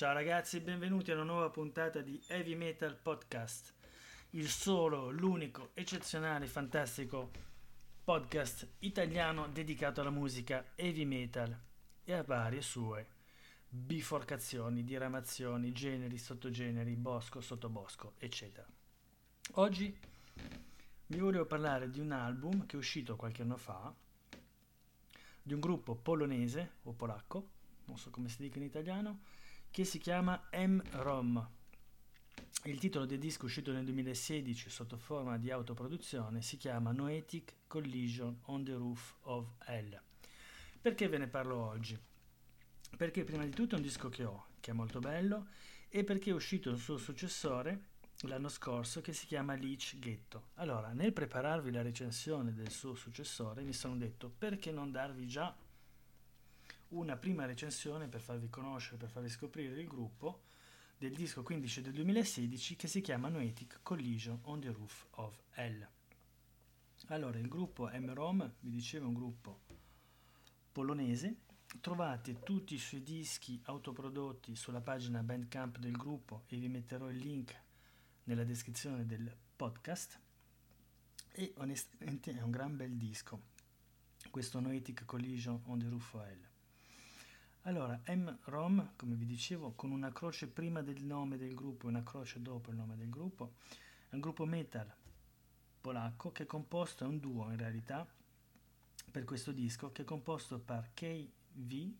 Ciao ragazzi, benvenuti a una nuova puntata di Heavy Metal Podcast, il solo, l'unico, eccezionale, fantastico podcast italiano dedicato alla musica heavy metal e a varie sue biforcazioni, diramazioni, generi, sottogeneri, bosco, sottobosco, eccetera. Oggi vi volevo parlare di un album che è uscito qualche anno fa di un gruppo polonese o polacco, non so come si dica in italiano, che si chiama M-Rom. Il titolo del disco uscito nel 2016 sotto forma di autoproduzione si chiama Noetic Collision on the Roof of Hell. Perché ve ne parlo oggi? Perché prima di tutto è un disco che ho, che è molto bello, e perché è uscito un suo successore l'anno scorso che si chiama Leech Ghetto. Allora, nel prepararvi la recensione del suo successore mi sono detto perché non darvi già una prima recensione per farvi conoscere, per farvi scoprire il gruppo del disco 15 del 2016 che si chiama Noetic Collision on the Roof of Hell. Allora, il gruppo M-Rom, vi dicevo, è un gruppo polonese. Trovate tutti i suoi dischi autoprodotti sulla pagina Bandcamp del gruppo e vi metterò il link nella descrizione del podcast. E onestamente è un gran bel disco, questo Noetic Collision on the Roof of Hell. Allora, M-Rom, come vi dicevo, con una croce prima del nome del gruppo e una croce dopo il nome del gruppo, è un gruppo metal polacco che è composto, è un duo in realtà, per questo disco, che è composto per KV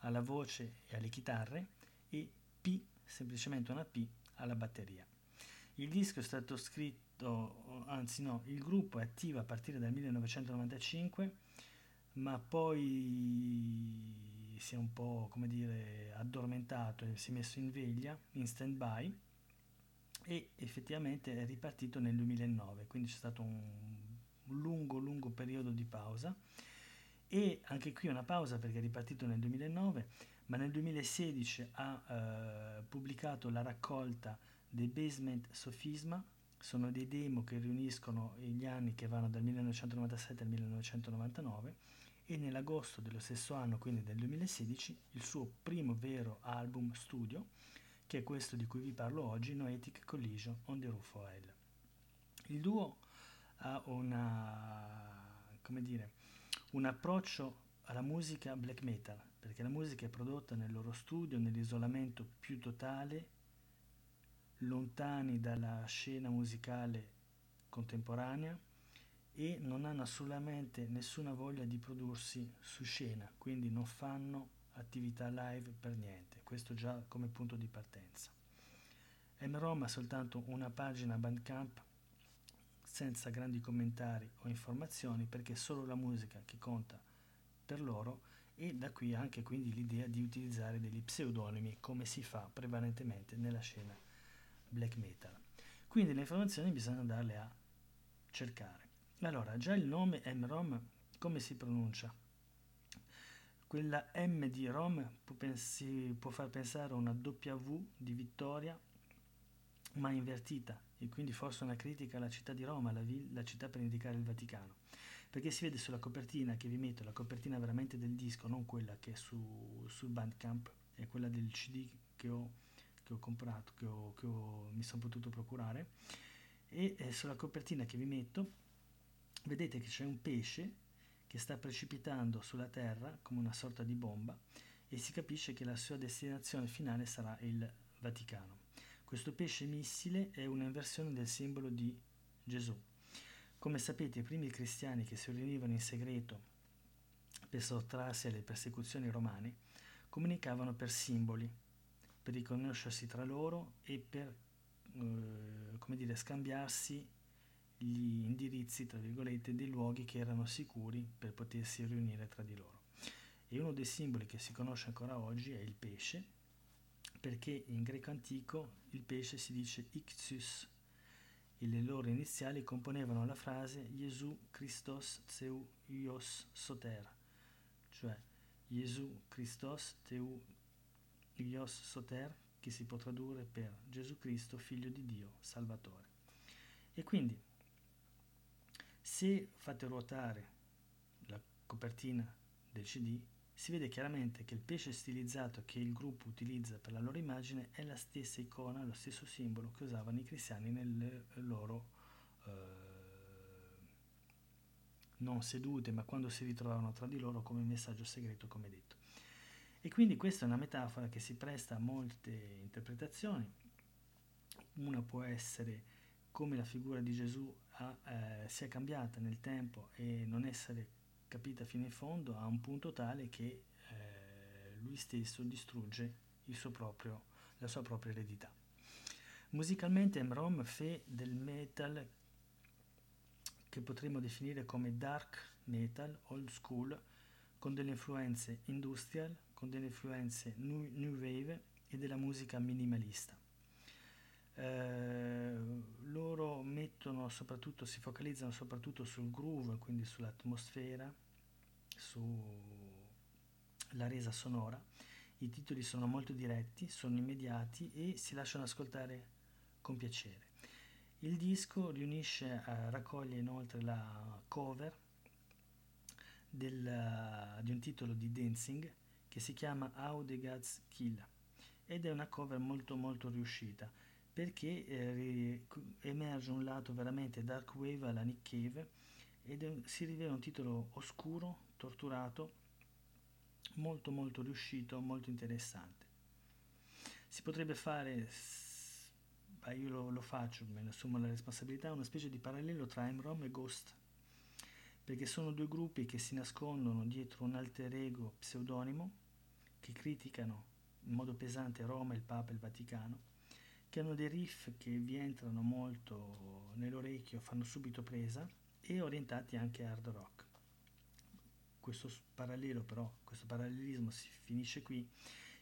alla voce e alle chitarre e P, semplicemente una P, alla batteria. Il disco è stato scritto, anzi no, il gruppo è attivo a partire dal 1995 ma poi si è un po' come dire addormentato e si è messo in veglia, in stand by e effettivamente è ripartito nel 2009, quindi c'è stato un lungo lungo periodo di pausa. E anche qui una pausa perché è ripartito nel 2009, ma nel 2016 ha eh, pubblicato la raccolta The Basement Sofisma, sono dei demo che riuniscono gli anni che vanno dal 1997 al 1999 e nell'agosto dello stesso anno, quindi del 2016, il suo primo vero album studio, che è questo di cui vi parlo oggi, Noetic Collision on the Roof of Hell. Il duo ha una, dire, un approccio alla musica black metal, perché la musica è prodotta nel loro studio, nell'isolamento più totale, lontani dalla scena musicale contemporanea, e non hanno assolutamente nessuna voglia di prodursi su scena, quindi non fanno attività live per niente, questo già come punto di partenza. MROM ha soltanto una pagina Bandcamp senza grandi commentari o informazioni perché è solo la musica che conta per loro e da qui anche quindi l'idea di utilizzare degli pseudonimi come si fa prevalentemente nella scena black metal. Quindi le informazioni bisogna andarle a cercare. Allora, già il nome M-ROM come si pronuncia? Quella M di Rom può, pensi, può far pensare a una W di Vittoria, ma invertita, e quindi forse una critica alla città di Roma, la, la città per indicare il Vaticano. Perché si vede sulla copertina che vi metto, la copertina veramente del disco, non quella che è su, sul Bandcamp, è quella del CD che ho, che ho comprato, che, ho, che ho, mi sono potuto procurare, e sulla copertina che vi metto vedete che c'è un pesce che sta precipitando sulla Terra come una sorta di bomba e si capisce che la sua destinazione finale sarà il Vaticano. Questo pesce missile è una inversione del simbolo di Gesù. Come sapete, i primi cristiani che si riunivano in segreto per sottrarsi alle persecuzioni romane comunicavano per simboli, per riconoscersi tra loro e per eh, dire, scambiarsi gli indirizzi, tra virgolette, dei luoghi che erano sicuri per potersi riunire tra di loro. E uno dei simboli che si conosce ancora oggi è il pesce, perché in greco antico il pesce si dice Ixus e le loro iniziali componevano la frase Gesù Christos Zeu Ios Soter, cioè Gesù Christos Teu Ios Soter, che si può tradurre per Gesù Cristo, figlio di Dio, Salvatore. E quindi se fate ruotare la copertina del CD si vede chiaramente che il pesce stilizzato che il gruppo utilizza per la loro immagine è la stessa icona, lo stesso simbolo che usavano i cristiani nelle loro eh, non sedute, ma quando si ritrovavano tra di loro come messaggio segreto, come detto. E quindi questa è una metafora che si presta a molte interpretazioni. Una può essere come la figura di Gesù ha, eh, sia cambiata nel tempo e non essere capita fino in fondo a un punto tale che eh, lui stesso distrugge proprio, la sua propria eredità. Musicalmente Emrom fa del metal che potremmo definire come dark metal, old school, con delle influenze industrial, con delle influenze new, new wave e della musica minimalista. Eh, loro mettono soprattutto, si focalizzano soprattutto sul groove, quindi sull'atmosfera, sulla resa sonora. I titoli sono molto diretti, sono immediati e si lasciano ascoltare con piacere. Il disco riunisce, eh, raccoglie inoltre la cover del, di un titolo di Dancing che si chiama How the Gods Kill ed è una cover molto molto riuscita perché eh, emerge un lato veramente dark wave alla Nick Cave ed è, si rivela un titolo oscuro, torturato, molto molto riuscito, molto interessante. Si potrebbe fare, beh, io lo, lo, faccio, me ne assumo la responsabilità, una specie di parallelo tra Emrom e Ghost, perché sono due gruppi che si nascondono dietro un alter ego pseudonimo, che criticano in modo pesante Roma, il Papa e il Vaticano, che hanno dei riff che vi entrano molto nell'orecchio, fanno subito presa e orientati anche a hard rock. Questo parallelo però, questo parallelismo si finisce qui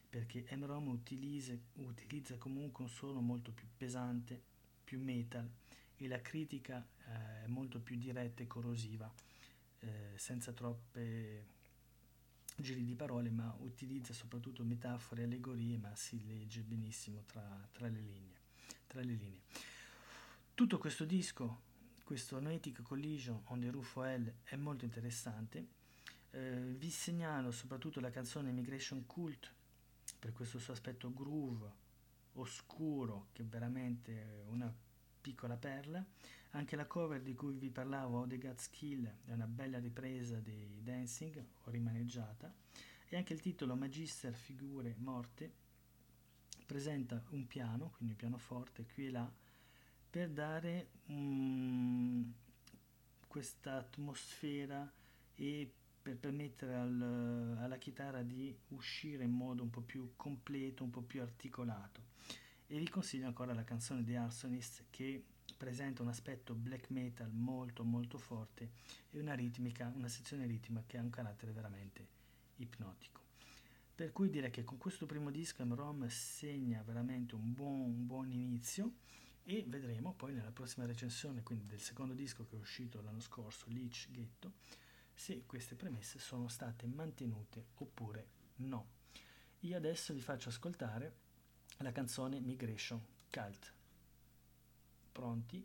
perché utilizza, utilizza comunque un suono molto più pesante, più metal e la critica eh, è molto più diretta e corrosiva, eh, senza troppe giri di parole, ma utilizza soprattutto metafore e allegorie, ma si legge benissimo tra, tra, le, linee, tra le linee. Tutto questo disco, questo Noetic Collision on the Rufo L, è molto interessante. Eh, vi segnalo soprattutto la canzone Migration Cult, per questo suo aspetto groove, oscuro, che è veramente una piccola perla. Anche la cover di cui vi parlavo, The God's Kill, è una bella ripresa dei Dancing, o rimaneggiata, e anche il titolo Magister Figure Morte presenta un piano, quindi un pianoforte, qui e là, per dare um, questa atmosfera e per permettere al, alla chitarra di uscire in modo un po' più completo, un po' più articolato. E vi consiglio ancora la canzone di Arsonist che presenta un aspetto black metal molto molto forte e una ritmica, una sezione ritmica che ha un carattere veramente ipnotico. Per cui direi che con questo primo disco MROM segna veramente un buon, un buon inizio e vedremo poi nella prossima recensione, quindi del secondo disco che è uscito l'anno scorso, Leech Ghetto, se queste premesse sono state mantenute oppure no. Io adesso vi faccio ascoltare la canzone Migration Cult. Pronti?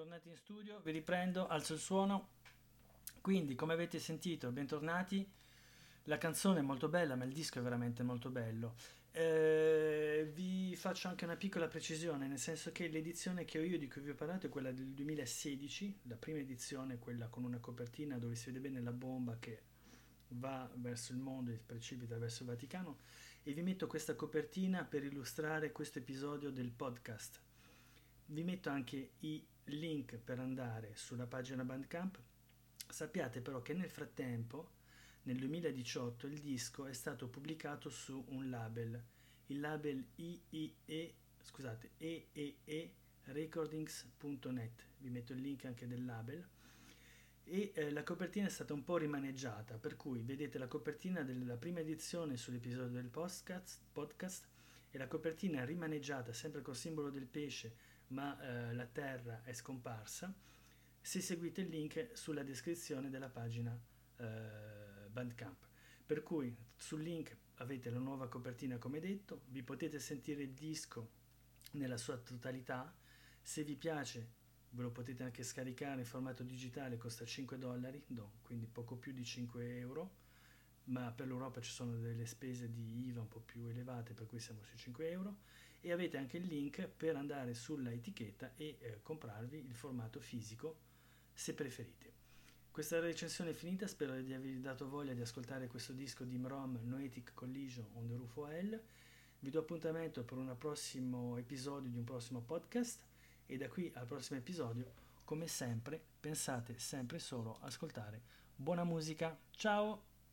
Tornati in studio, vi riprendo, alzo il suono. Quindi, come avete sentito, bentornati. La canzone è molto bella, ma il disco è veramente molto bello. Eh, vi faccio anche una piccola precisione, nel senso che l'edizione che ho io di cui vi ho parlato è quella del 2016, la prima edizione, quella con una copertina dove si vede bene la bomba che va verso il mondo e precipita verso il Vaticano e vi metto questa copertina per illustrare questo episodio del podcast. Vi metto anche i link per andare sulla pagina Bandcamp. Sappiate però che nel frattempo, nel 2018, il disco è stato pubblicato su un label, il label IIE, scusate, EEE recordings.net. Vi metto il link anche del label e eh, la copertina è stata un po' rimaneggiata, per cui vedete la copertina della prima edizione sull'episodio del podcast, podcast e la copertina rimaneggiata sempre col simbolo del pesce, ma eh, la terra è scomparsa, se seguite il link sulla descrizione della pagina eh, Bandcamp. Per cui sul link avete la nuova copertina come detto, vi potete sentire il disco nella sua totalità, se vi piace ve lo potete anche scaricare in formato digitale, costa 5 dollari, no, quindi poco più di 5 euro, ma per l'Europa ci sono delle spese di IVA un po' più elevate, per cui siamo sui 5 euro, e avete anche il link per andare sulla etichetta e eh, comprarvi il formato fisico se preferite. Questa recensione è finita, spero di avervi dato voglia di ascoltare questo disco di Mrom Noetic Collision on the Roof OL. Vi do appuntamento per un prossimo episodio di un prossimo podcast e da qui al prossimo episodio, come sempre, pensate sempre solo a ascoltare buona musica. Ciao!